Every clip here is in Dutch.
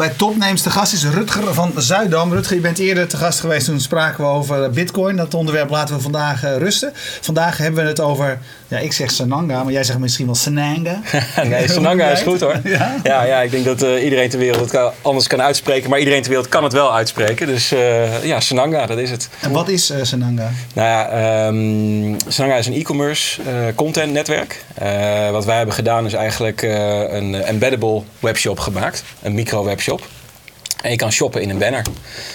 Bij Topnames. De gast is Rutger van Zuidam. Rutger, je bent eerder te gast geweest. Toen spraken we over Bitcoin. Dat onderwerp laten we vandaag uh, rusten. Vandaag hebben we het over, ja, ik zeg Sananga, maar jij zegt misschien wel Sananga. nee, Sananga is goed hoor. Ja, ja, ja ik denk dat uh, iedereen ter wereld het kan, anders kan uitspreken. Maar iedereen ter wereld kan het wel uitspreken. Dus uh, ja, Sananga, dat is het. En wat is Sananga? Nou ja, um, Sananga is een e-commerce content netwerk. wat wij hebben gedaan is eigenlijk een embeddable webshop gemaakt. Een micro webshop. En je kan shoppen in een banner.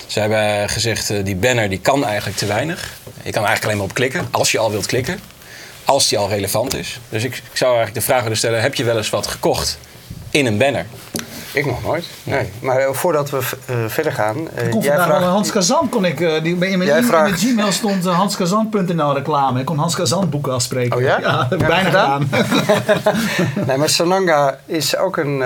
Ze hebben gezegd, uh, die banner die kan eigenlijk te weinig. Je kan eigenlijk alleen maar op klikken, als je al wilt klikken. Als die al relevant is. Dus ik, ik zou eigenlijk de vraag willen stellen, heb je wel eens wat gekocht in een banner? Ik nog nooit. Nee. Maar uh, voordat we uh, verder gaan. Uh, kon jij vraagt... Hans Kazan kon ik. die, in, mijn, in vraagt... Gmail stond hanskazan.nl reclame. Ik kon Hans Kazan boeken afspreken. Oh ja? Ja, heb ik bijna gedaan. nee, maar Sananga is ook een,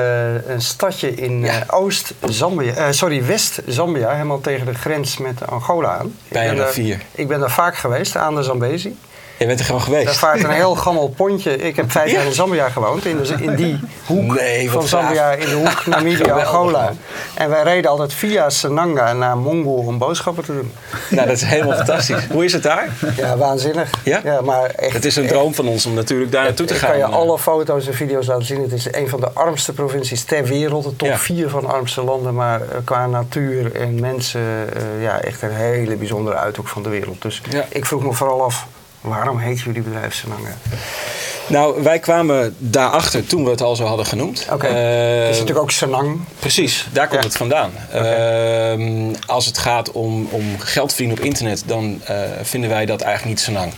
een stadje in ja. Oost-Zambia. sorry, West-Zambia. Helemaal tegen de grens met Angola aan. Bij een rivier. Ik ben daar vaak geweest, aan de Zambezi. Je bent er gewoon geweest. Daar vaart een heel gammel pontje. Ik heb vijf jaar in Zambia gewoond. In, de, in die hoek van Zambia, in de hoek Namibië, Angola. En wij reden altijd via Senanga naar Mongo om boodschappen te doen. Nou, dat is helemaal fantastisch. Hoe is het daar? Ja, waanzinnig. Ja? ja maar echt, het is een droom van ons om natuurlijk daar naartoe te gaan. Ik kan je alle foto's en video's laten zien. Het is een van de armste provincies ter wereld. De top 4 van de armste landen. Maar eh, qua natuur en mensen, uh, ja, echt een hele bijzondere uithoek van de wereld. Dus ik vroeg me vooral af Waarom heet jullie bedrijf Sananga? Nou, wij kwamen daarachter toen we het al zo hadden genoemd. Oké. Okay. Uh, is natuurlijk ook Sanang. Precies, daar komt het vandaan. Okay. Uh, als het gaat om, om geld verdienen op internet, dan uh, vinden wij dat eigenlijk niet Sanang.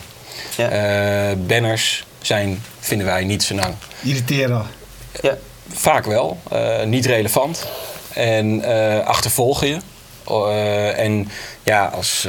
Ja. Eh, banners zijn, vinden wij niet Sanang. Irriteren. Ja. Vaak wel. niet relevant. En achtervolgen je. en ja, als,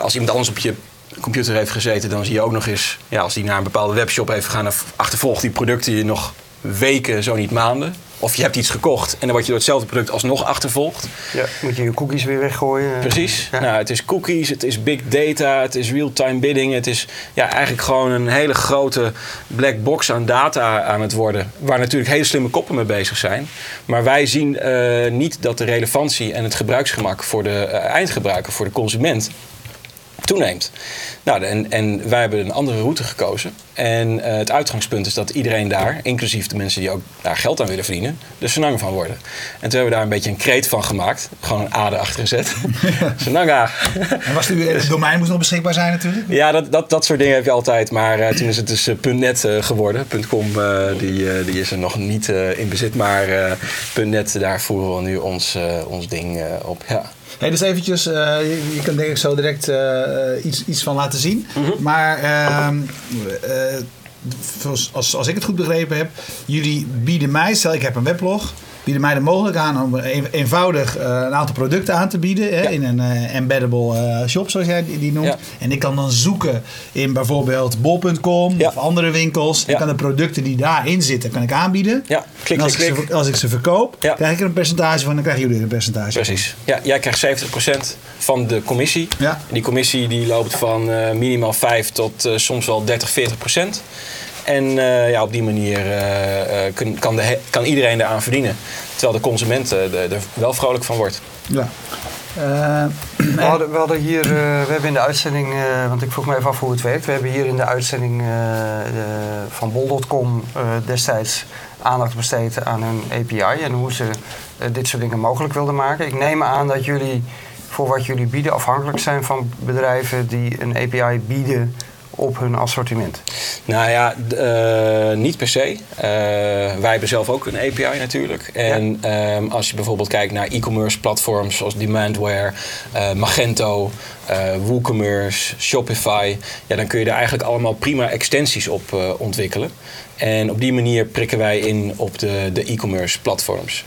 als iemand anders op je computer heeft gezeten, dan zie je ook nog eens, ja, als die naar een bepaalde webshop heeft gegaan, achtervolgt die producten je nog weken, zo niet maanden. Of je hebt iets gekocht en dan word je door hetzelfde product alsnog achtervolgd. Ja, moet je je cookies weer weggooien. Precies. Nou, het is cookies, het is big data, het is real-time bidding. Het is ja, eigenlijk gewoon een hele grote black box aan data aan het worden. Waar natuurlijk hele slimme koppen mee bezig zijn. Maar wij zien uh, niet dat de relevantie en het gebruiksgemak voor de uh, eindgebruiker, voor de consument, toeneemt. Nou, en, en wij hebben een andere route gekozen. En uh, het uitgangspunt is dat iedereen daar, inclusief de mensen die ook daar geld aan willen verdienen, er Sanang van worden. En toen hebben we daar een beetje een kreet van gemaakt. Gewoon een ader achter gezet. Sananga. En was het, het domein moest nog beschikbaar zijn natuurlijk? Ja, dat, dat, dat soort dingen heb je altijd. Maar uh, toen is het dus uh, .net geworden. .com die, die is er nog niet in bezit. Maar .net, daar voeren we nu ons, ons ding op. Ja. Hey, dus eventjes, uh, je, je, kan denk ik zo direct uh, iets, iets van laten zien. Mm -hmm. Maar uh, als, als ik het goed begrepen heb, jullie bieden mij, stel ik heb een weblog bieden mij de mogelijkheid aan om eenvoudig uh, een aantal producten aan te bieden. Hè, In een uh, embeddable uh, shop, zoals jij die, noemt. Ja. En ik kan dan zoeken in bijvoorbeeld bol.com ja. of andere winkels. Ik kan de producten die daarin zitten, kan ik aanbieden. Ja, klik, en als, klik, ik klik. Ze, als ik ze verkoop, krijg ik er een percentage van. Dan krijgen jullie er een percentage Precies. Ja, jij krijgt 70% van de commissie. Ja. Die commissie die loopt van minimaal 5 tot soms wel 30, 40%. En uh, ja, op die manier uh, kun, kan, de, kan iedereen eraan verdienen. Terwijl de consument er wel vrolijk van wordt. Ja. we, hadden, we hadden hier, we hebben in de uitzending, want ik vroeg me even af hoe het werkt. We hebben hier in de uitzending van bol.com destijds aandacht besteed aan hun API en hoe ze dit soort dingen mogelijk wilden maken. Ik neem aan dat jullie voor wat jullie bieden afhankelijk zijn van bedrijven die een API bieden op hun assortiment? Nou ja, uh, niet per se. Uh, wij hebben zelf ook een API natuurlijk. En ja. um, als je bijvoorbeeld kijkt naar e-commerce platforms zoals Demandware, uh, Magento, WooCommerce, Shopify, ja, dan kun je daar eigenlijk allemaal prima extensies op ontwikkelen. En op die manier prikken wij in op de, de e-commerce platforms.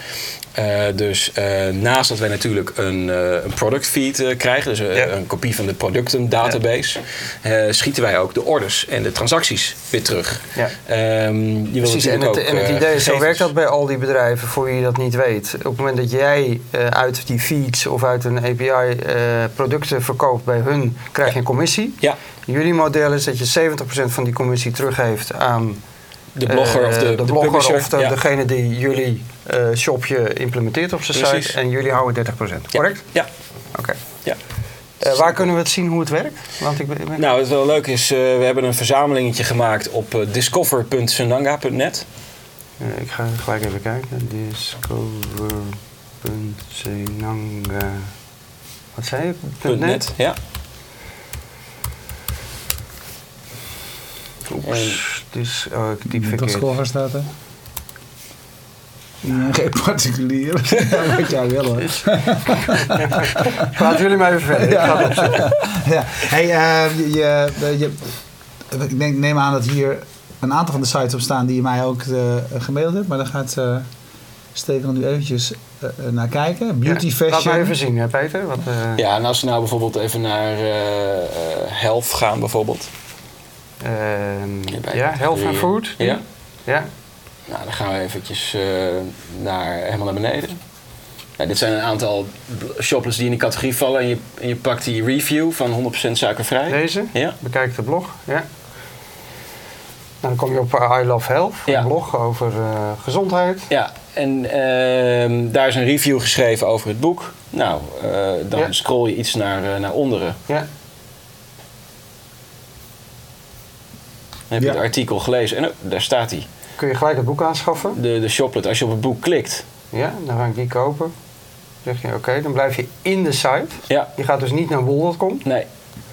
Uh, dus uh, naast dat wij natuurlijk een, uh, een product feed krijgen, dus ja. een kopie van de producten database, ja. schieten wij ook de orders en de transacties weer terug. Ja. Um, Precies, en het, en het idee is, zo werkt dat bij al die bedrijven, voor je dat niet weet. Op het moment dat jij uit die feeds of uit een API producten verkoopt bij hun, krijg je een commissie. Ja. Jullie model is dat je 70% van die commissie teruggeeft aan de blogger of de, de, blogger of de, degene die jullie shopje implementeert op zijn site. En jullie houden 30%, correct? Ja. Oké. Ja. waar kunnen we het zien hoe het werkt? Want ik Nou, wat wel leuk is, we hebben een verzamelingetje gemaakt op uh, ik ga gelijk even kijken. Discover.sunanga. Wat zei je? .net? .net ja. Oeps, dus oh, ik typ verkeerd. Discover staat er. Geen particulier. Wat jij wil hoor. Laten jullie maar even verder. Ja. Ja. Hey, uh, je, je, ik denk, neem aan dat hier een aantal van de sites op staan die je mij ook uh, gemaild hebt. Maar dan gaat uh, Stefan nu eventjes uh, naar kijken. Beauty ja, Fashion. Laat maar even zien, hè, Peter. Wat, Ja, en als we nou bijvoorbeeld even naar Health gaan bijvoorbeeld. Ehm, ja, Health and Food. Ja. ja. Nou, dan gaan we eventjes uh, naar, helemaal naar beneden. dit zijn een aantal shoppers die in die categorie vallen. En je, en je pakt die review van 100% suikervrij. Deze? Ja. Bekijk de blog. Ja. Nou, dan kom je op I Love Health, een blog over uh, gezondheid. Ja, en uh, daar is een review geschreven over het boek. Nou, uh, dan scroll je iets naar, naar onderen. Ja. Heb je het artikel gelezen en oh, daar staat hij. Kun je gelijk het boek aanschaffen? De, de shoplet. Als je op het boek klikt. Ja, dan ga ik die kopen. Dan zeg je oké, dan blijf je in de site. Ja. Je gaat dus niet naar bol.com. Nee.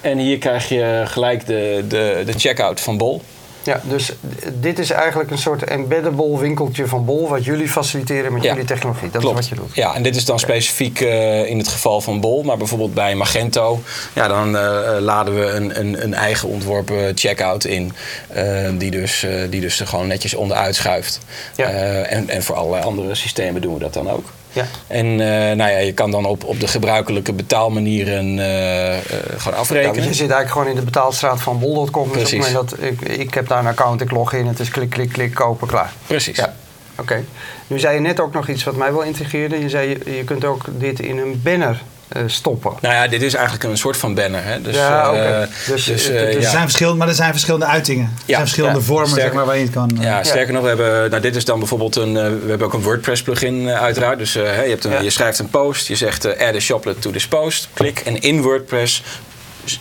En hier krijg je gelijk de, de, de checkout van Bol. Ja, dus dit is eigenlijk een soort embeddable winkeltje van Bol, wat jullie faciliteren met jullie technologie. Dat Klopt. is wat je doet. Ja, en dit is dan specifiek uh, in het geval van Bol, maar bijvoorbeeld bij Magento, ja, dan uh, laden we een, een, een, eigen ontworpen checkout in, uh, die, dus, die dus er gewoon netjes onderuit schuift. Ja. en, en voor allerlei andere systemen doen we dat dan ook. Ja. En uh, nou ja, je kan dan op, op de gebruikelijke betaalmanieren uh, uh, gewoon afrekenen. Ja, je zit eigenlijk gewoon in de betaalstraat van bol.com. Dus Precies. dat, ik, ik heb daar een account, ik log in, het is klik, klik, klik, kopen, klaar. Precies. Ja. Oké. Nu zei je net ook nog iets wat mij wel intrigeerde. Je zei, je, je kunt ook dit in een banner stoppen. Nou ja, dit is eigenlijk een soort van banner. Hè? Dus, ja, oké. dus, dus uh, er zijn verschillende, maar er zijn verschillende uitingen. Er zijn verschillende vormen sterker, zeg maar, waar je het kan... ja, sterker nog, we hebben, nou, dit is dan bijvoorbeeld een... we hebben ook een WordPress plugin uiteraard. Dus je, hebt een, je schrijft een post, je zegt add a shoplet to this post. Klik en in WordPress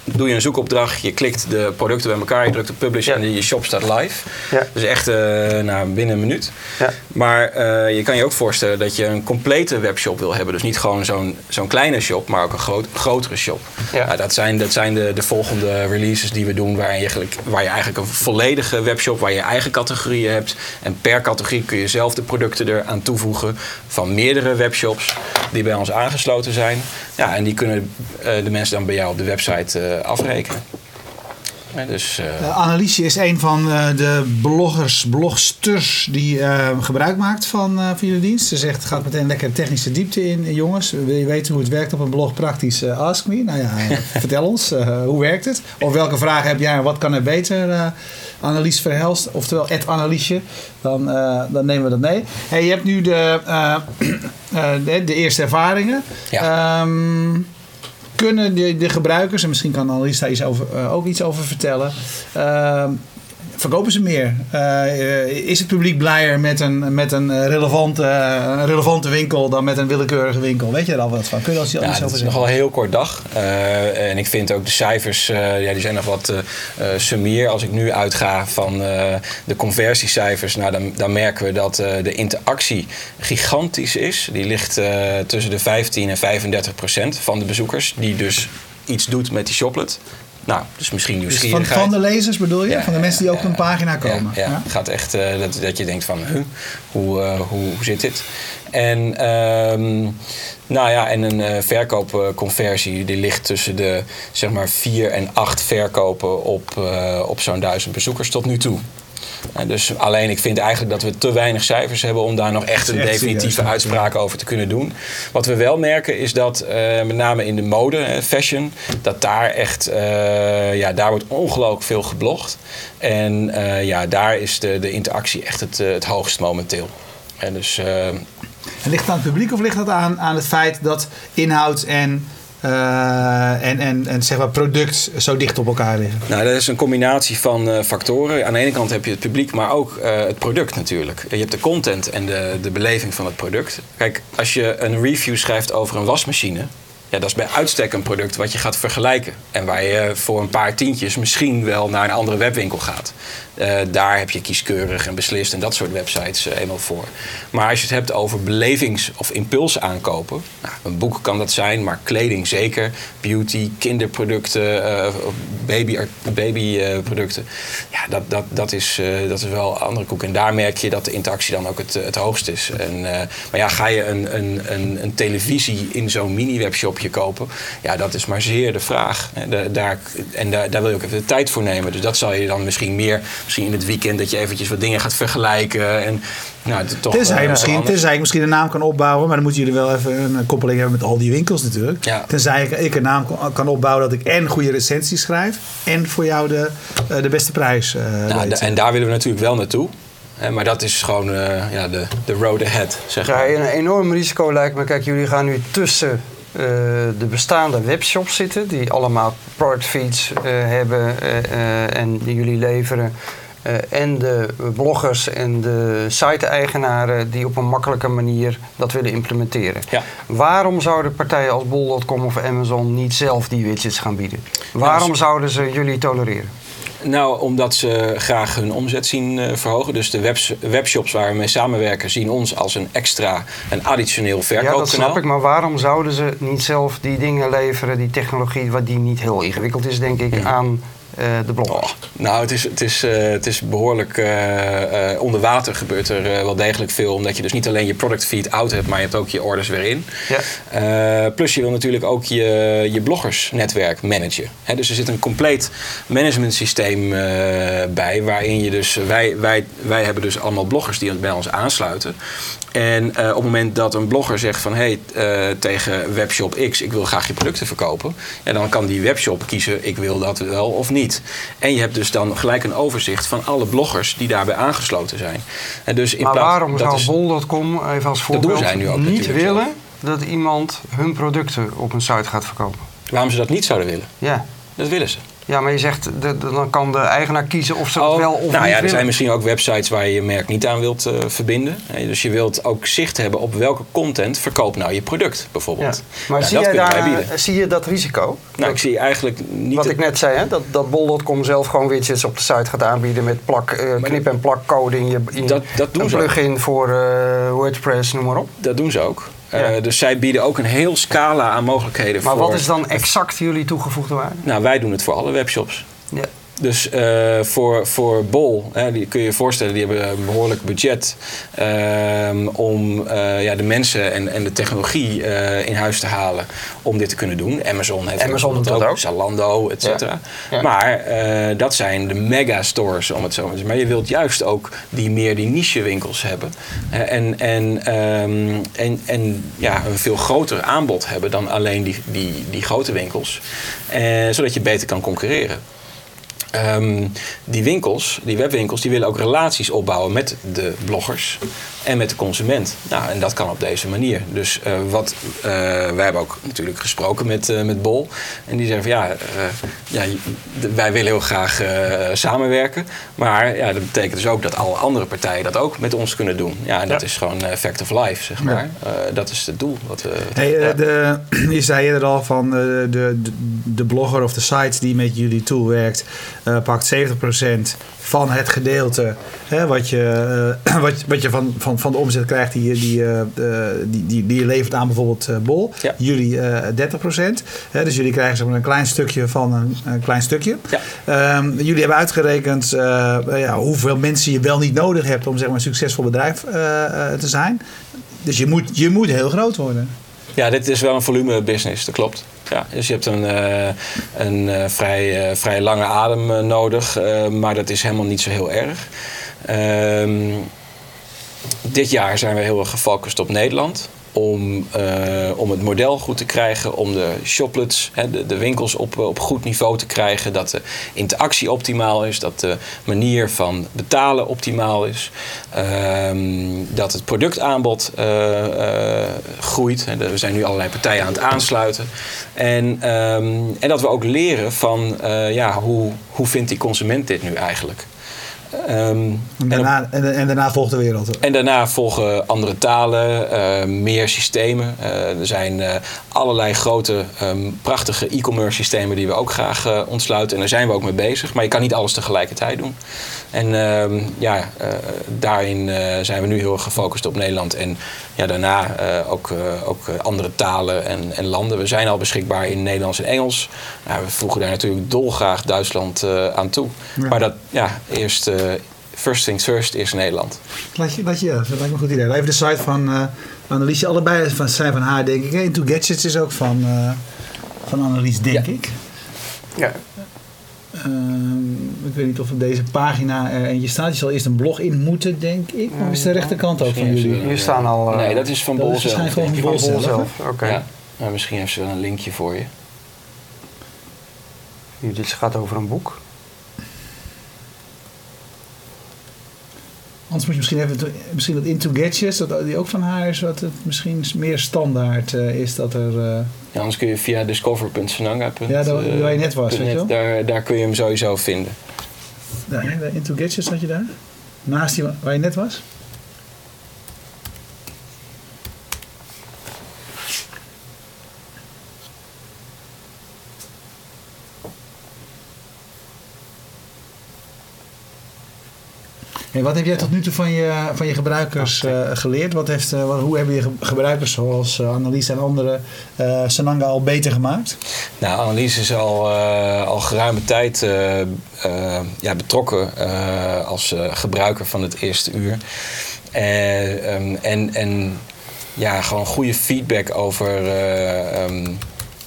doe je een zoekopdracht, je klikt de producten bij elkaar, je drukt op publish en je shop staat live. Ja. Dus echt uh, nou, binnen een minuut. Ja. Maar uh, je kan je ook voorstellen dat je een complete webshop wil hebben. Dus niet gewoon zo'n zo'n kleine shop, maar ook een groot, grotere shop. Ja. Nou, dat zijn, dat zijn de, de volgende releases die we doen, waar je, eigenlijk, waar je eigenlijk een volledige webshop, waar je eigen categorieën hebt. En per categorie kun je zelf de producten eraan toevoegen van meerdere webshops die bij ons aangesloten zijn. Ja, en die kunnen uh, de mensen dan bij jou op de website uh, afrekenen. dus, uh... Anneliesje is een van de bloggers, blogsters die gebruik maakt van, van jullie dienst. Ze zegt, gaat meteen lekker technische diepte in. Jongens, wil je weten hoe het werkt op een blog praktisch? ask me. Nou ja, vertel ons, hoe werkt het? Of welke vragen heb jij en wat kan er beter? Annelies Verhelst, oftewel Ed Anneliesje, dan, dan nemen we dat mee. Hey, je hebt nu de, de, de, eerste ervaringen. Ja. Um, kunnen de, de gebruikers, en misschien kan Annelies daar over, uh, ook iets over vertellen, uh, verkopen ze meer? Uh, is het publiek blijer met een, met een, relevante, een relevante winkel dan met een willekeurige winkel? Weet je er al wat van? Kun je iets ja, over zeggen? Het is nogal een heel kort dag. Uh, en ik vind ook de cijfers, ja, die zijn nog wat summier. Als ik nu uitga van de conversiecijfers, nou, dan, dan merken we dat de interactie gigantisch is. Die ligt tussen de 15 en 35 procent van de bezoekers die dus iets doet met die shoplet. Nou, dus misschien dus nieuwsgierigheid. Dus van, van, de lezers bedoel je? van de mensen die ook op een pagina komen? Ja, het gaat echt uh, dat, dat je denkt van, huh, hoe, uh, hoe, hoe zit dit? En, um, nou ja, en een uh, verkoopconversie die ligt tussen de zeg maar 4 en 8 verkopen op, op zo'n duizend bezoekers tot nu toe. Dus alleen ik vind eigenlijk dat we te weinig cijfers hebben om daar nog echt een definitieve uitspraak over te kunnen doen. Wat we wel merken is dat uh, met name in de mode, fashion, dat daar echt, uh, ja, daar wordt ongelooflijk veel geblogd. En uh, ja, daar is de, de interactie echt het, het hoogst momenteel. En dus, en ligt het aan het publiek of ligt dat aan, aan het feit dat inhoud en en, en, en zeg maar product zo dicht op elkaar liggen? Nou, dat is een combinatie van factoren. Aan de ene kant heb je het publiek, maar ook het product natuurlijk. Je hebt de content en de, de beleving van het product. Kijk, als je een review schrijft over een wasmachine ja, dat is bij uitstek een product wat je gaat vergelijken. En waar je voor een paar tientjes misschien wel naar een andere webwinkel gaat. Uh, daar heb je kieskeurig en beslist en dat soort websites uh, eenmaal voor. Maar als je het hebt over belevings- of impuls aankopen. Nou, een boek kan dat zijn, maar kleding zeker. Beauty, kinderproducten, uh, baby, babyproducten. ja, dat, dat, dat, is, dat is wel een andere koek. En daar merk je dat de interactie dan ook het, het hoogst is. En, maar ja, ga je een, een, een, een televisie in zo'n mini-webshopje kopen? Ja, dat is maar zeer de vraag. Daar, en daar, daar wil je ook even de tijd voor nemen. Dus dat zal je dan misschien meer misschien in het weekend dat je eventjes wat dingen gaat vergelijken. En, nou, toch, tenzij, uh, misschien, tenzij ik misschien een naam kan opbouwen, maar dan moeten jullie wel even een koppeling hebben met al die winkels natuurlijk. Ja. Tenzij ik, ik een naam kan opbouwen dat ik en goede recensies schrijf en voor jou de, uh, de beste prijs. Uh, nou, en daar willen we natuurlijk wel naartoe. maar dat is gewoon ja, de, de road ahead, zeg maar. Ja, een enorm risico lijkt me. Kijk, jullie gaan nu tussen uh, de bestaande webshops zitten, die allemaal product feeds uh, hebben uh, en die jullie leveren. en de bloggers en de site-eigenaren die op een makkelijke manier dat willen implementeren. Ja. Waarom zouden partijen als bol.com of Amazon niet zelf die widgets gaan bieden? Waarom zouden ze jullie tolereren? Nou, omdat ze graag hun omzet zien uh, verhogen. Dus de webs, webshops waar we mee samenwerken zien ons als een extra, een additioneel verkoopkanaal. Ja, dat snap ik. Maar waarom zouden ze niet zelf die dingen leveren, die technologie, wat die niet heel ingewikkeld is, denk ik, aan de bloggers? Oh, nou, het is, het is, uh, het is behoorlijk uh, onder water gebeurt er wel degelijk veel. Omdat je dus niet alleen je product feed out hebt, maar je hebt ook je orders weer in. Ja. plus je wil natuurlijk ook je, je bloggersnetwerk managen. He, dus er zit een compleet management systeem bij. Waarin je dus, wij, wij, wij hebben dus allemaal bloggers die bij ons aansluiten. En uh, op het moment dat een blogger zegt van hé, hey, uh, tegen webshop X, ik wil graag je producten verkopen. En dan kan die webshop kiezen, ik wil dat wel of niet. En je hebt dus dan gelijk een overzicht van alle bloggers die daarbij aangesloten zijn. En dus in maar waarom zou bol.com, even als voorbeeld, nu ook niet willen dat iemand hun producten op een site gaat verkopen? Waarom ze dat niet zouden willen? Ja. Dat willen ze. Ja, maar je zegt, de, dan kan de eigenaar kiezen of ze het oh, wel of nou ja, er zijn misschien ook websites waar je je merk niet aan wilt uh, verbinden. Dus je wilt ook zicht hebben op welke content verkoopt nou je product, bijvoorbeeld. Ja. Maar zie, jij daar, zie je dat risico? Nou, ik zie eigenlijk niet... Wat ik net zei, hè? dat, dat bol.com zelf gewoon widgets op de site gaat aanbieden met plak, uh, knip- en plak code in je in dat, dat doen een plugin voor uh, WordPress, noem maar op. Dat doen ze ook. Uh, dus zij bieden ook een heel scala aan mogelijkheden maar voor... Maar wat is dan exact jullie toegevoegde waarde? Nou, wij doen het voor alle webshops. Ja. Dus uh, voor, voor Bol, hè, die kun je je voorstellen, die hebben een behoorlijk budget uh, om uh, ja, de mensen en, en de technologie in huis te halen om dit te kunnen doen. Amazon heeft Amazon dat ook, Zalando, et cetera. Ja. Ja. Maar dat zijn de megastores, om het zo maar te zeggen. Maar je wilt juist ook die meer die niche winkels hebben. en, en, um, en, en ja, een veel groter aanbod hebben dan alleen die, die, die grote winkels. zodat je beter kan concurreren. Um, die winkels, die webwinkels, die willen ook relaties opbouwen met de bloggers en met de consument. Nou, en dat kan op deze manier. Dus uh, wat, uh, wij hebben ook natuurlijk gesproken met, uh, met Bol. En die zeggen van ja, ja wij willen heel graag samenwerken. Maar ja, dat betekent dus ook dat alle andere partijen dat ook met ons kunnen doen. Ja, en dat is gewoon fact of life, zeg maar. Ja. dat is het doel. Wat we, hey, de, je zei eerder al van de, de, de blogger of de site die met jullie tool werkt, pakt 70% van het gedeelte hè, wat, je, uh, wat, wat je van, van, van de omzet krijgt die, die, uh, die, die, die je levert aan bijvoorbeeld Bol. Ja. Jullie 30 Hè, dus jullie krijgen zeg maar, een klein stukje van een, een klein stukje. Ja. Um, jullie hebben uitgerekend ja, hoeveel mensen je wel niet nodig hebt om zeg maar, een succesvol bedrijf te zijn. Dus je moet, je moet heel groot worden. Ja, dit is wel een volume business, dat klopt. Ja, dus je hebt een, uh, een uh, vrij, uh, vrij lange adem nodig, maar dat is helemaal niet zo heel erg. Ehm, dit jaar zijn we heel erg gefocust op Nederland. Om, eh, om het model goed te krijgen, om de shoplets, hè, de, de, winkels op, op goed niveau te krijgen, dat de interactie optimaal is, dat de manier van betalen optimaal is, ehm, dat het productaanbod uh, groeit. Er zijn nu allerlei partijen aan het aansluiten. En, ehm, en dat we ook leren van ja, hoe, hoe vindt die consument dit nu eigenlijk? Um, en, daarna, en, en, daarna volgt de wereld. En daarna volgen andere talen, uh, meer systemen. Uh, er zijn uh, allerlei grote, um, prachtige e-commerce systemen die we ook graag ontsluiten. En daar zijn we ook mee bezig. Maar je kan niet alles tegelijkertijd doen. En um, ja, daarin zijn we nu heel erg gefocust op Nederland. En ja, daarna ook, ook andere talen en, en, landen. We zijn al beschikbaar in Nederlands en Engels. Nou, we voegen daar natuurlijk dolgraag Duitsland aan toe. Ja. Maar dat, ja, eerst first things first is Nederland. Laat je, laat je, dat lijkt me een goed idee. Even de site van uh, Annelies. Allebei van, zijn van haar, denk ik. Into Gadgets is ook van, uh, van Annelies, denk ik. Ja. Uh, ik weet niet of op deze pagina er eentje staat. Je zal eerst een blog in moeten, denk ik. Of is de rechterkant ook van jullie? Hier staan al... nee, dat is van Bol zelf. Dat is gewoon van Bol zelf. zelf. Oké. Okay. Ja. Nou, misschien heeft ze wel een linkje voor je. Dit gaat over een boek. Anders moet je misschien even misschien dat Into Gadgets, dat die ook van haar is, wat het misschien meer standaard uh, is dat er. Uh, ja, anders kun je via discover.sananga.nl. Ja, daar, waar je net was, weet je wel? Daar, daar kun je hem sowieso vinden. Daar, Into Gadgets had je daar? Naast die waar je net was? Hey, wat heb jij tot nu toe van je, van je gebruikers uh, geleerd? Wat heeft, uh, wat, hoe hebben je gebruikers zoals uh, Annelies en anderen Sananga al beter gemaakt? Nou, Annelies is al, al geruime tijd ja, betrokken als gebruiker van het eerste uur. Um, en, en ja, gewoon goede feedback over um,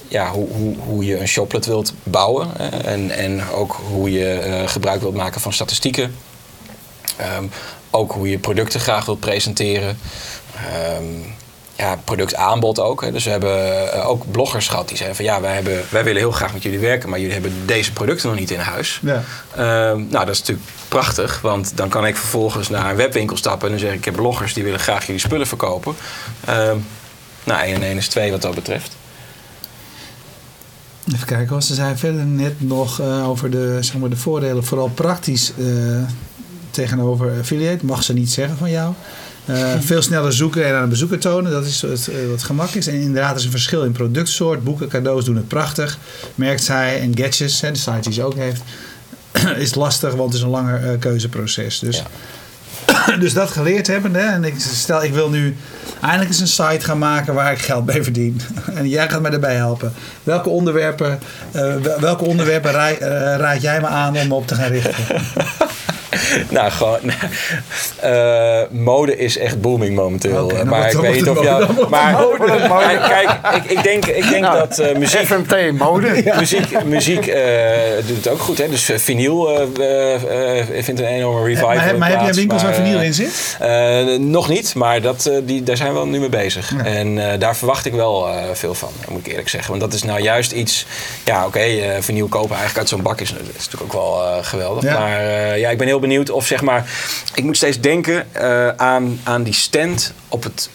ja, hoe, hoe, hoe je een shoplet wilt bouwen. en, en ook hoe je gebruik wilt maken van statistieken. Um, ook hoe je producten graag wilt presenteren. Um, ja, productaanbod ook. Hè. Dus we hebben uh, ook bloggers gehad die zeiden van ja, wij, hebben, wij willen heel graag met jullie werken, maar jullie hebben deze producten nog niet in huis. Ja. Um, nou, dat is natuurlijk prachtig, want dan kan ik vervolgens naar een webwinkel stappen en dan zeg ik, ik heb bloggers die willen graag jullie spullen verkopen. nou, 1 en 1 is 2 wat dat betreft. Even kijken, ze zei verder net nog uh, over de, zeg maar, de voordelen, vooral praktisch. Uh, tegenover affiliate, mag ze niet zeggen van jou. Uh, veel sneller zoeken en aan de bezoeker tonen, dat is wat, uh, wat gemak is. En inderdaad, er is een verschil in productsoort. Boeken, cadeaus doen het prachtig, merkt zij. En gadgets, hè, de site die ze ook heeft, is lastig, want het is een langer uh, keuzeproces. Dus, ja. dus dat geleerd hebben. Hè, en ik stel, ik wil nu eindelijk eens een site gaan maken waar ik geld mee verdien. en jij gaat mij daarbij helpen. Welke onderwerpen, welke onderwerpen raad jij me aan om op te gaan richten? nou, gewoon. Uh, mode is echt booming momenteel. Okay, nou, maar ik weet niet of jou. Maar, maar kijk, ik, ik denk, ik denk nou, dat uh, muziek. FMT, mode. Ja. Muziek, muziek uh, doet het ook goed. Hè? Dus vinyl vindt een enorme revival. Maar, maar heb jij winkels waar vinyl in zit? nog niet, maar dat, die, daar zijn we wel nu mee bezig. Ja. En daar verwacht ik wel veel van, moet ik eerlijk zeggen. Want dat is nou juist iets. Ja, oké, okay, vinyl kopen eigenlijk uit zo'n bak is, is natuurlijk ook wel geweldig. Ja. Maar ja, ik ben heel benieuwd benieuwd of zeg maar. Ik moet steeds denken uh, aan, aan die stand op het,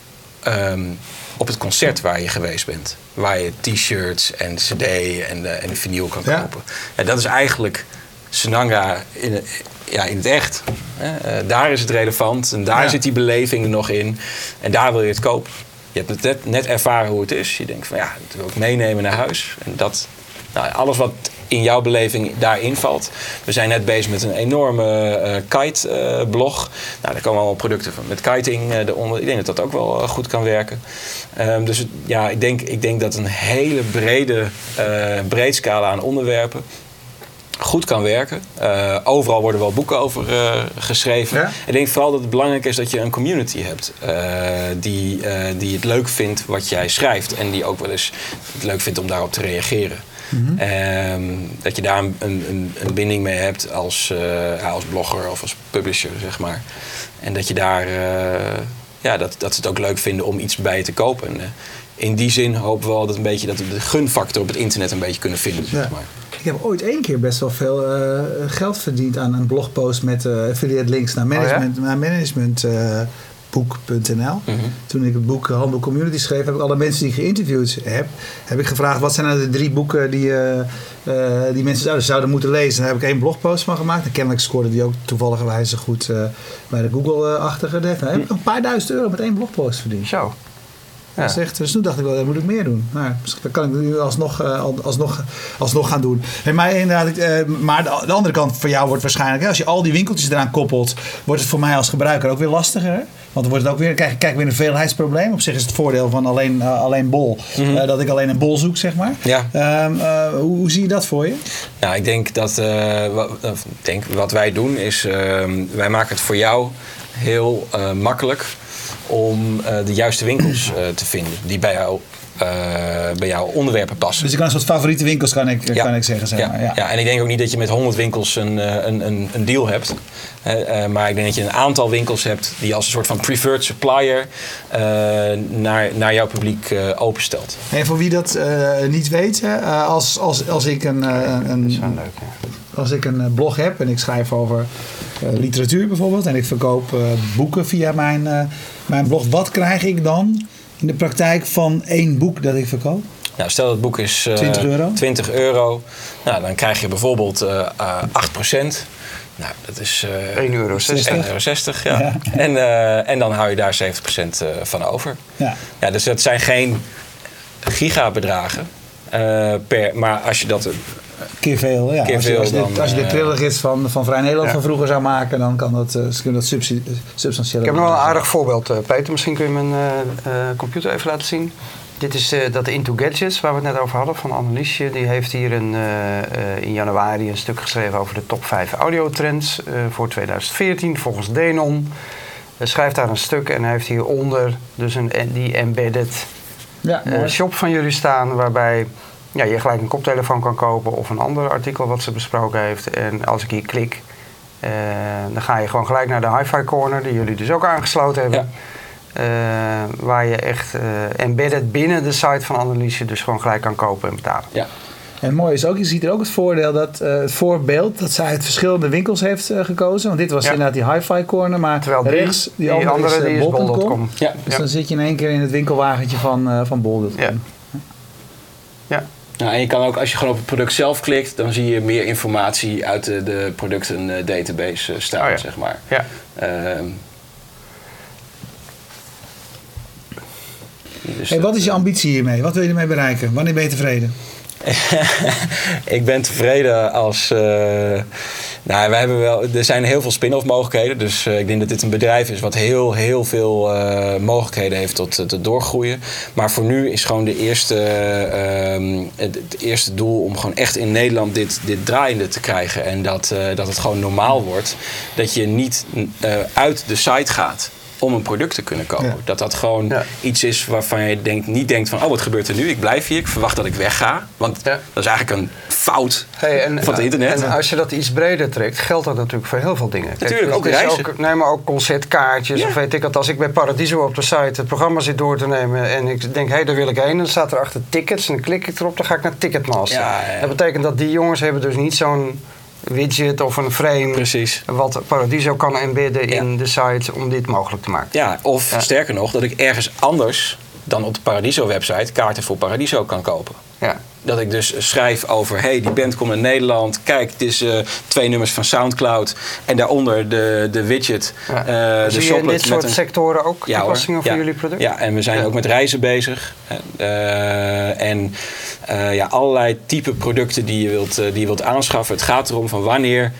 um, op het concert waar je geweest bent. Waar je t-shirts en cd en de, en de vinyl kan ja. kopen. En dat is eigenlijk Senanga in, ja, in het echt. Uh, daar is het relevant en daar ja. zit die beleving er nog in. En daar wil je het kopen. Je hebt het net, net ervaren hoe het is. Je denkt van ja, dat wil ik meenemen naar huis. En dat, nou, alles wat in jouw beleving daarin valt. We zijn net bezig met een enorme uh, kite-blog. nou, daar komen allemaal producten van met kiting uh, eronder. Ik denk dat dat ook wel uh, goed kan werken. Um, dus ja, ik denk, ik denk dat een hele brede, breed scala aan onderwerpen goed kan werken. Uh, overal worden wel boeken over uh, geschreven. Ja? Ik denk vooral dat het belangrijk is dat je een community hebt uh, die, die het leuk vindt wat jij schrijft en die ook wel eens het leuk vindt om daarop te reageren. Mm -hmm. dat je daar een, een, een, binding mee hebt als, uh, als blogger of als publisher, zeg maar. En dat je daar uh, ja, dat, dat ze het ook leuk vinden om iets bij je te kopen. En, in die zin hopen we altijd een beetje dat we de gunfactor op het internet een beetje kunnen vinden. Zeg maar. Ik heb ooit één keer best wel veel geld verdiend aan een blogpost met affiliate links naar management, oh naar management boek.nl. Mhm. Toen ik het boek Handel Community schreef, heb ik alle mensen die ik geïnterviewd heb, heb ik gevraagd wat zijn nou de drie boeken die, uh, die mensen zouden, zouden moeten lezen. Daar heb ik één blogpost van gemaakt. En kennelijk scoorde die ook toevallig wijze goed uh, bij de Google-achtige. Daar heb ik een paar duizend euro met één blogpost verdiend. Zo. Ja. Zegt, dus toen dacht ik wel, dat moet ik meer doen. Maar dat kan ik nu alsnog, alsnog, alsnog gaan doen. En maar, inderdaad, maar de andere kant voor jou wordt waarschijnlijk, als je al die winkeltjes eraan koppelt, wordt het voor mij als gebruiker ook weer lastiger. Want dan wordt het ook weer, kijk, kijk weer een veelheidsprobleem. Op zich is het voordeel van alleen, uh, alleen bol. Mhm. Eh, dat ik alleen een bol zoek, zeg maar. Ja. Um, hoe, hoe, zie je dat voor je? Nou, ik denk dat wat, denk, wat wij doen is, ehm, wij maken het voor jou heel makkelijk om de juiste winkels te vinden die bij jou uh, bij jouw onderwerpen passen. Dus ik kan een soort favoriete winkels kan ik, kan ik zeggen. Zeg ja. Maar. Ja. ja. en ik denk ook niet dat je met 100 winkels een, een, een, een deal hebt. Uh, maar ik denk dat je een aantal winkels hebt die als een soort van preferred supplier uh, naar, naar jouw publiek openstelt. En voor wie dat niet weet, als, als, als ik een, een, leuk, als ik een blog heb en ik schrijf over literatuur bijvoorbeeld en ik verkoop boeken via mijn, mijn blog, wat krijg ik dan? in de praktijk van één boek dat ik verkoop? Nou, stel dat het boek is uh, 20 euro. 20 euro. Nou, dan krijg je bijvoorbeeld uh, uh, 8%. Nou, dat is uh, 1,60 euro. 1,60 euro, ja. ja. En, uh, en dan hou je daar 70% uh, van over. Ja. ja. Dus dat zijn geen gigabedragen. Uh, per, maar als je dat keer veel. Ja. Keer als, je, als, dan, als je de trillergids van, van Vrij Nederland ja. van vroeger zou maken, dan kan dat, uh, kun dat substantieel. Ik heb nog wel een aardig voorbeeld, uh, Peter. Misschien kun je mijn uh, computer even laten zien. Dit is dat Into Gadgets, waar we het net over hadden, van Anneliesje. Die heeft hier een, in januari een stuk geschreven over de top 5 audiotrends voor 2014, volgens Denon. Hij schrijft daar een stuk en hij heeft hieronder dus een, die embedded ja, shop van jullie staan, waarbij ja, je gelijk een koptelefoon kan kopen of een ander artikel wat ze besproken heeft. En als ik hier klik, uh, dan ga je gewoon gelijk naar de Hi-Fi Corner, die jullie dus ook aangesloten hebben. Ja. Uh, waar je echt uh, embedded binnen de site van Analyse dus gewoon gelijk kan kopen en betalen. Ja. En mooi is ook, je ziet er ook het voordeel dat het voorbeeld dat zij uit verschillende winkels heeft gekozen. Want dit was ja. inderdaad die hi-fi corner, maar Terwijl die, rechts, die, die andere, is bol.com. Ja. Dus dan zit je in één keer in het winkelwagentje van, van bol.com. Ja. ja. Nou, en je kan ook, als je gewoon op het product zelf klikt, dan zie je meer informatie uit de, de producten database staan, oh ja. zeg maar. Ja. Uh, dus hey, wat is je ambitie hiermee? Wat wil je ermee bereiken? Wanneer ben je tevreden? ik ben tevreden als. Uh, nou, we hebben wel, er zijn heel veel spin-off mogelijkheden. Dus uh, ik denk dat dit een bedrijf is wat heel, heel veel uh, mogelijkheden heeft tot, tot doorgroeien. Maar voor nu is gewoon de eerste, het, het, eerste doel om gewoon echt in Nederland dit, dit draaiende te krijgen. En dat, dat het gewoon normaal wordt. Dat je niet uit de site gaat om een product te kunnen kopen. Ja. Dat dat gewoon Ja. iets is waarvan je denkt, niet denkt van... oh, wat gebeurt er nu? Ik blijf hier. Ik verwacht dat ik wegga. Want Ja. dat is eigenlijk een fout Hey, en, van het internet. En als je dat iets breder trekt, geldt dat natuurlijk voor heel veel dingen. Kijk, Natuurlijk, het ook reizen. nee, maar ook concertkaartjes of weet ik wat. Als ik bij Paradiso op de site het programma zit door te nemen en ik denk, hé, hey, daar wil ik heen. En dan staat er achter tickets en dan klik ik erop, dan ga ik naar Ticketmaster. Dat betekent dat die jongens hebben dus niet zo'n widget of een frame Precies. wat Paradiso kan embedden Ja. in de site om dit mogelijk te maken. Ja, of Ja. sterker nog, dat ik ergens anders dan op de Paradiso-website kaarten voor Paradiso kan kopen. Ja. Dat ik dus schrijf over, hey, die band komt naar Nederland. Kijk, het is eh, twee nummers van Soundcloud. En daaronder de, de widget, Ja. eh, de Zie je in dit soort een... sectoren ook Ja, toepassingen voor Ja. jullie product? Ja, en we zijn Ja. ook met reizen bezig. Eh, en ja, allerlei type producten die je, wilt, die je wilt aanschaffen. Het gaat erom van wanneer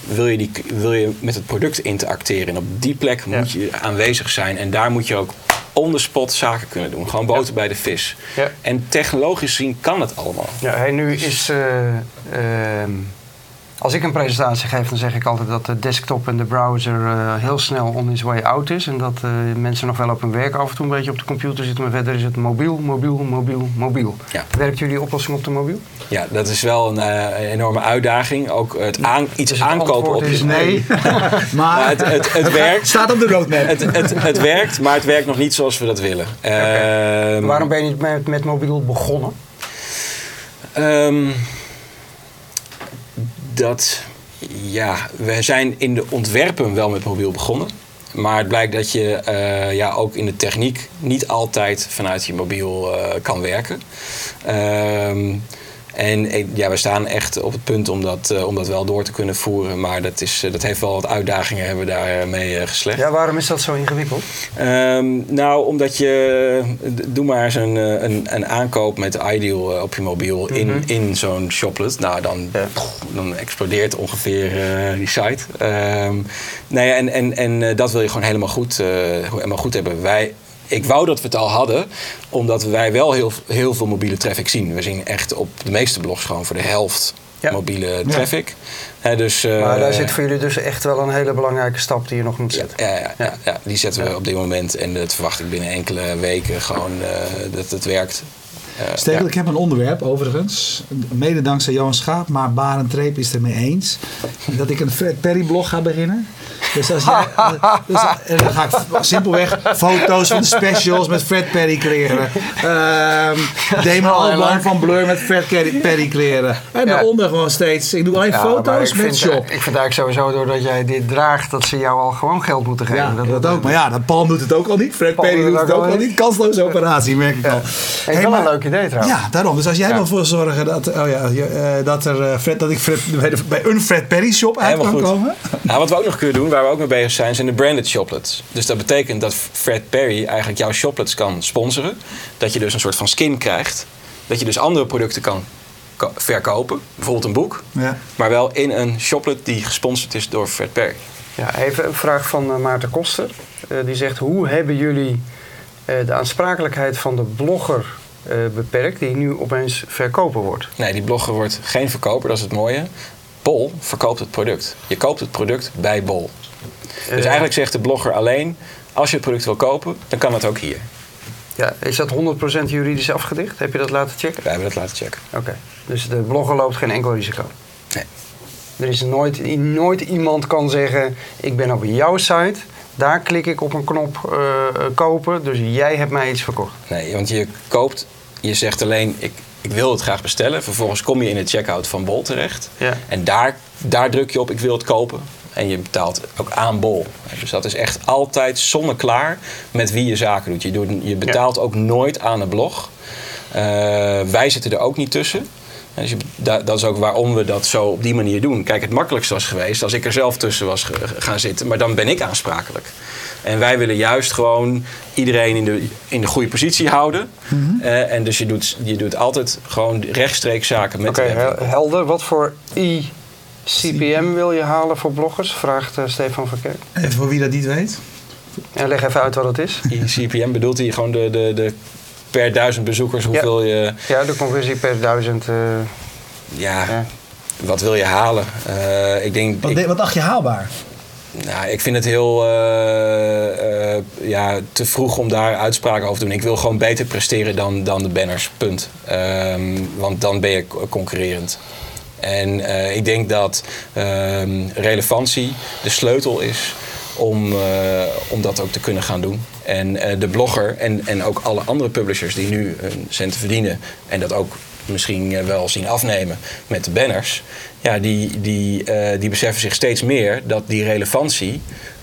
wil je, die, wil je met het product interacteren. En op die plek moet je aanwezig zijn. En daar moet je ook on the spot zaken kunnen doen. Gewoon boter bij de vis. Ja. En technologisch gezien kan het allemaal. Ja, hij nu is. eh, ehm, Als ik een presentatie geef, dan zeg ik altijd dat de desktop en de browser uh, heel snel on his way out is. En dat uh, mensen nog wel op hun werk af en toe een beetje op de computer zitten. Maar verder is het mobiel, mobiel, mobiel, mobiel. Ja. Werkt jullie oplossing op de mobiel? Ja, dat is wel een uh, enorme uitdaging. Ook het aan, iets dus het aankopen op is nee. maar het, het, het, werkt. Staat op de roadmap. Het, het, het, werkt, maar het werkt nog niet zoals we dat willen. Okay. Uh, Waarom ben je niet met, met mobiel begonnen? Um, dat, ja, we zijn in de ontwerpen wel met mobiel begonnen. Maar het blijkt dat je uh, ja, ook in de techniek niet altijd vanuit je mobiel uh, kan werken. Uh, en eh, ja, we staan echt op het punt om dat, uh, om dat wel door te kunnen voeren. Maar dat, is, uh, dat heeft wel wat uitdagingen hebben we daarmee uh, geslecht. Ja, waarom is dat zo ingewikkeld? Um, nou, omdat je... Doe maar eens een, een, een aankoop met Ideal op je mobiel mm -hmm. in, mhm. in zo'n shoplet. Nou, dan, ja. dan explodeert ongeveer die site. Um, nou ja, en en, en dat wil je gewoon helemaal goed, helemaal goed hebben. Wij ik wou dat we het al hadden, omdat wij wel heel, heel veel mobiele traffic zien. We zien echt op de meeste blogs gewoon voor de helft mobiele traffic. dus, uh, maar daar zit voor jullie dus echt wel een hele belangrijke stap die je nog moet zetten. Ja, ja, ja, ja. die zetten we op dit moment. En dat verwacht ik binnen enkele weken gewoon uh, dat het werkt. Uh, Stekel, ik heb een onderwerp overigens. Mede dankzij Johan Schaap, maar Barend Treep is het ermee eens. Dat ik een Fred Perry blog ga beginnen. Dus, als jij, dus, en dan ga ik simpelweg foto's van de specials met Fred Perry kleren. Um, Damon Albarn van Blur met Fred Perry kleren. En daaronder gewoon steeds. Ik doe alleen foto's met vind, shop. Ik vind eigenlijk sowieso doordat jij dit draagt dat ze jou al gewoon geld moeten geven. Ja, dat, dat, ook. Maar ja, dat Paul doet het ook al niet. Fred Perry doet het ook al niet. Kansloze operatie, merk ik al. Hey, een leuk idee trouwens. Ja, daarom. Dus als jij wil voor zorgen dat, oh ja, uh, dat, er, uh, Fred, dat ik Fred, bij, de, bij een Fred Perry shop uit kan komen. Nou, wat we ook nog kunnen doen, waar we ook mee bezig zijn, zijn de branded shoplets. Dus dat betekent dat Fred Perry eigenlijk jouw shoplets kan sponsoren. Dat je dus een soort van skin krijgt. Dat je dus andere producten kan verkopen. Bijvoorbeeld een boek. Ja. Maar wel in een shoplet die gesponsord is door Fred Perry. Ja, even een vraag van uh, Maarten Koster. Uh, die zegt, hoe hebben jullie de aansprakelijkheid van de blogger beperkt... die nu opeens verkoper wordt? Nee, die blogger wordt geen verkoper, dat is het mooie. Bol verkoopt het product. Je koopt het product bij Bol. Dus eigenlijk zegt de blogger alleen: als je het product wil kopen, dan kan het ook hier. Ja, is dat 100% juridisch afgedicht? Heb je dat laten checken? Wij hebben dat laten checken. Oké, dus de blogger loopt geen enkel risico? Nee. Er is nooit, nooit iemand kan zeggen: ik ben op jouw site. Daar klik ik op een knop uh, kopen, dus jij hebt mij iets verkocht. Nee, want je koopt, je zegt alleen: ik, ik wil het graag bestellen. Vervolgens kom je in het checkout van Bol terecht. Ja. En daar, daar druk je op: ik wil het kopen. En je betaalt ook aan bol. Dus dat is echt altijd zonneklaar met wie je zaken doet. Je, doet, je betaalt ook nooit aan een blog. Uh, wij zitten er ook niet tussen. Dus je, dat, dat, is ook waarom we dat zo op die manier doen. Kijk, het makkelijkste was geweest als ik er zelf tussen was gaan zitten. Maar dan ben ik aansprakelijk. En wij willen juist gewoon iedereen in de, in de goede positie houden. Mm uh, en dus je doet, je doet altijd gewoon rechtstreeks zaken met okay, de helder. Wat voor i CPM wil je halen voor bloggers? Vraagt uh, Stefan van Kerk. En voor wie dat niet weet? Ja, leg even uit wat het is. CPM bedoelt hij gewoon de, de, de per duizend bezoekers hoeveel ja. je... Ja, de conversie per duizend... Uh, ja, ja, wat wil je halen? Uh, ik denk, wat, ik, wat dacht je haalbaar? Nou, ik vind het heel uh, uh, ja, te vroeg om daar uitspraken over te doen. Ik wil gewoon beter presteren dan, dan de banners, punt. Um, want dan ben je concurrerend. En uh, ik denk dat uh, relevantie de sleutel is om, om dat ook te kunnen gaan doen. En de blogger en, en ook alle andere publishers die nu een centen verdienen en dat ook misschien wel zien afnemen met de banners, ja, die, die, die beseffen zich steeds meer dat die relevantie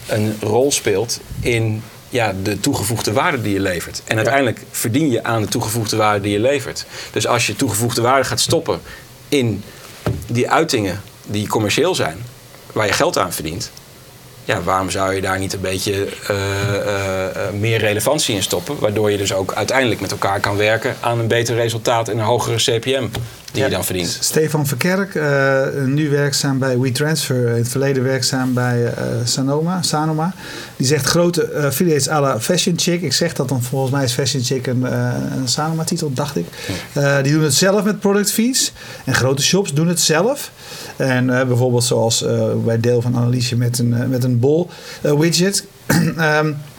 een rol speelt in ja, de toegevoegde waarde die je levert. En uiteindelijk verdien je aan de toegevoegde waarde die je levert. Dus als je toegevoegde waarde gaat stoppen in die uitingen die commercieel zijn, waar je geld aan verdient, ja, waarom zou je daar niet een beetje uh, uh, meer relevantie in stoppen? Waardoor je dus ook uiteindelijk met elkaar kan werken aan een beter resultaat en een hogere CPM. Die je dan verdient. Stefan Verkerk, uh, nu werkzaam bij WeTransfer, in het verleden werkzaam bij uh, Sanoma, Sanoma. Die zegt grote affiliates à la Fashion Chick. Ik zeg dat dan volgens mij is Fashion Chick een, een Sanoma-titel, dacht ik. die doen het zelf met product fees. En grote shops doen het zelf. En bijvoorbeeld zoals bij deel van Analyse met een, met een bol widget. um,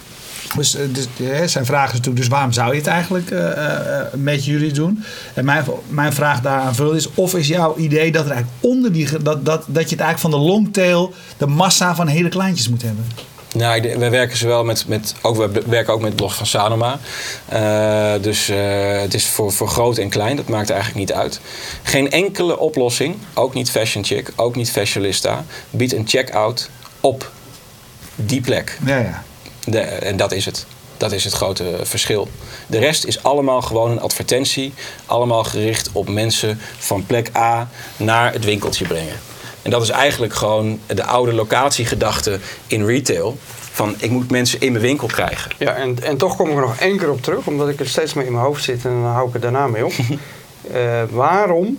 Dus, eh, dus zijn vraag is natuurlijk, dus waarom zou je het eigenlijk uh, uh, met jullie doen? En mijn, mijn vraag daaraan vul is, of is jouw idee dat er eigenlijk onder die, dat, dat, dat je het eigenlijk van de longtail, de massa van hele kleintjes moet hebben? Nou, we werken zowel met, met ook, we werken ook met blog van Sanoma. Uh, dus uh, het is voor, voor groot en klein, dat maakt eigenlijk niet uit. Geen enkele oplossing, ook niet Fashion Chick, ook niet Fashionista, biedt een checkout op die plek. Ja, ja. De, en dat is het. Dat is het grote verschil. De rest is allemaal gewoon een advertentie. Allemaal gericht op mensen van plek A naar het winkeltje brengen. En dat is eigenlijk gewoon de oude locatiegedachte in retail. Van ik moet mensen in mijn winkel krijgen. Ja, en, en toch kom ik er nog één keer op terug, omdat ik er steeds meer in mijn hoofd zit en dan hou ik het daarna mee op. uh, waarom,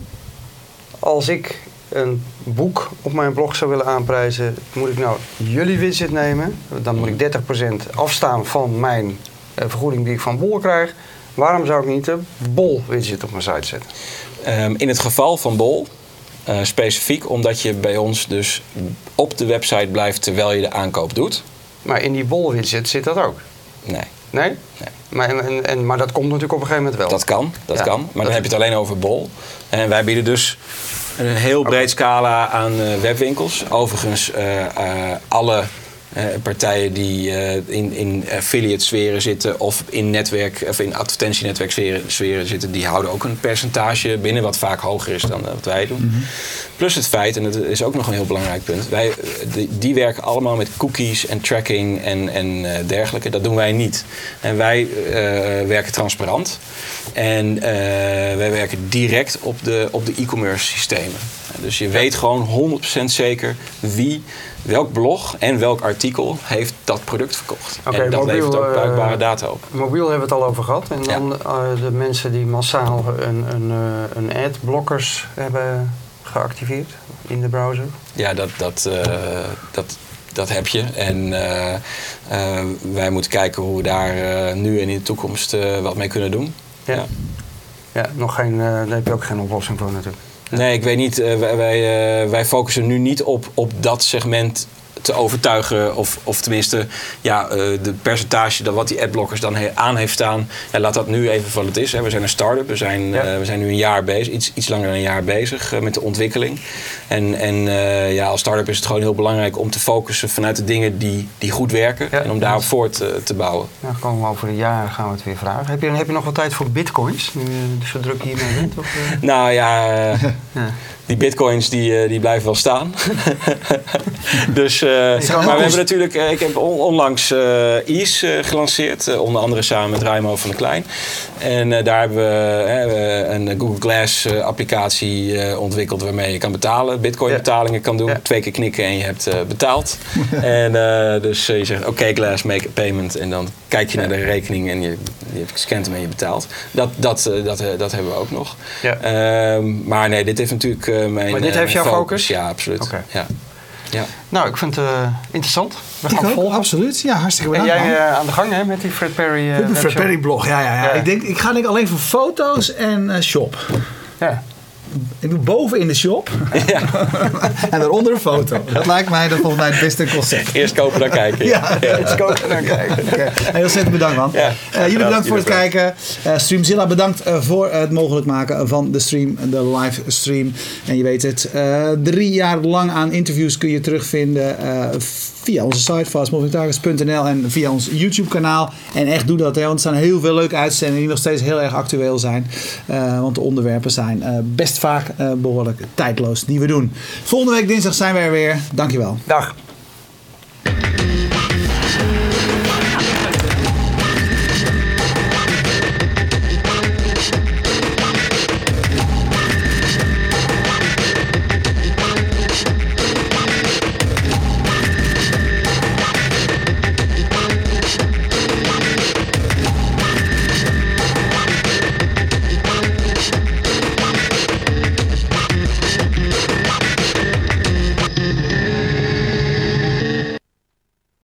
als ik een boek op mijn blog zou willen aanprijzen, moet ik nou jullie widget nemen. Dan moet ik 30% afstaan van mijn eh, vergoeding die ik van Bol krijg. Waarom zou ik niet de Bol widget op mijn site zetten? Ehm, in het geval van Bol, uh, specifiek omdat je bij ons dus op de website blijft terwijl je de aankoop doet. Maar in die Bol widget zit dat ook? Nee. Nee? nee. Maar, en, en, maar dat komt natuurlijk op een gegeven moment wel. Dat kan, dat kan. Maar dan heb je het alleen over Bol. En wij bieden dus een heel breed scala aan uh, webwinkels. Overigens, uh, uh, alle partijen die in, in affiliate sferen zitten of in netwerk of in advertentienetwerk sferen, zitten, die houden ook een percentage binnen wat vaak hoger is dan wat wij doen. Mhm. Plus het feit, en dat is ook nog een heel belangrijk punt, wij, die, die werken allemaal met cookies en tracking en, en dergelijke. Dat doen wij niet. En wij werken transparant. En uh, wij werken direct op de, op de e-commerce systemen. Dus je weet gewoon 100% zeker wie, welk blog en welk artikel heeft dat product verkocht. Okay, en dat mobiel, levert ook bruikbare uh, data op. Mobiel hebben we het al over gehad. En dan uh, de mensen die massaal een, een, een ad-blokkers hebben geactiveerd in de browser. Ja, dat, dat, dat, dat heb je. En wij moeten kijken hoe we daar nu en in de toekomst wat mee kunnen doen. Ja. ja. nog geen, daar heb je ook geen oplossing voor natuurlijk. Nee, ik weet niet. Uh, wij, wij, uh, wij focussen nu niet op, op dat segment te overtuigen. Of, of tenminste, ja, uh, de percentage dat wat die adblockers dan aan heeft staan. Ja, laat dat nu even wat het is. Hè. We zijn een start-up. We, zijn, ja. uh, we zijn nu een jaar bezig, iets, iets langer dan een jaar bezig uh, met de ontwikkeling. En, en ja, als start-up is het gewoon heel belangrijk om te focussen vanuit de dingen die, die goed werken. Ja, en om daarop voort te bouwen. Ja, komen we over een jaar gaan we het weer vragen. Heb je, heb je nog wat tijd voor bitcoins? Nu zo druk hiermee bent? Of, nou ja. ja die bitcoins die, uh, die blijven wel staan. dus, uh, maar we hebben natuurlijk, uh, ik heb onlangs Ease gelanceerd, onder andere samen met Raimo van der Klein. En daar hebben we een Google Glass applicatie ontwikkeld waarmee je kan betalen, bitcoin betalingen kan doen. Twee keer knikken en je hebt betaald. en dus je zegt oké okay, Glass, make a payment en dan kijk je naar de rekening en je, je scant hem en je betaalt. Dat, dat, dat, dat hebben we ook nog. Ehm, maar nee, dit heeft natuurlijk uh, mijn Maar dit heeft jouw focus? Ja, absoluut. Okay. Ja. Ja. Nou, ik vind het uh, interessant. We gaan ik volgen. absoluut. Ja, hartstikke bedankt. En jij uh, aan de gang hè, met die Fred Perry uh, De Fred Perry blog, ja, ja, ja, ja. Ik, denk, ik ga denk alleen voor foto's en shop. Ja. Boven in de shop. Ja. en daaronder een foto. Dat lijkt mij dat volgens mij het beste concept. Eerst kopen dan kijken. Ja, ja. eerst kopen dan kijken. Okay. Heel ontzettend bedankt man. Ja. Uh, jullie bedankt voor het kijken. Uh, Streamzilla bedankt uh, voor het mogelijk maken van de stream, de live stream. En je weet het, drie jaar lang aan interviews kun je terugvinden via onze site fastmovingtargets.nl en via ons YouTube kanaal. En echt doe dat, hè, want er staan heel veel leuke uitzendingen die nog steeds heel erg actueel zijn. want de onderwerpen zijn best vaak uh, behoorlijk tijdloos die we doen. Volgende week dinsdag zijn we er weer. Dankjewel. Dag.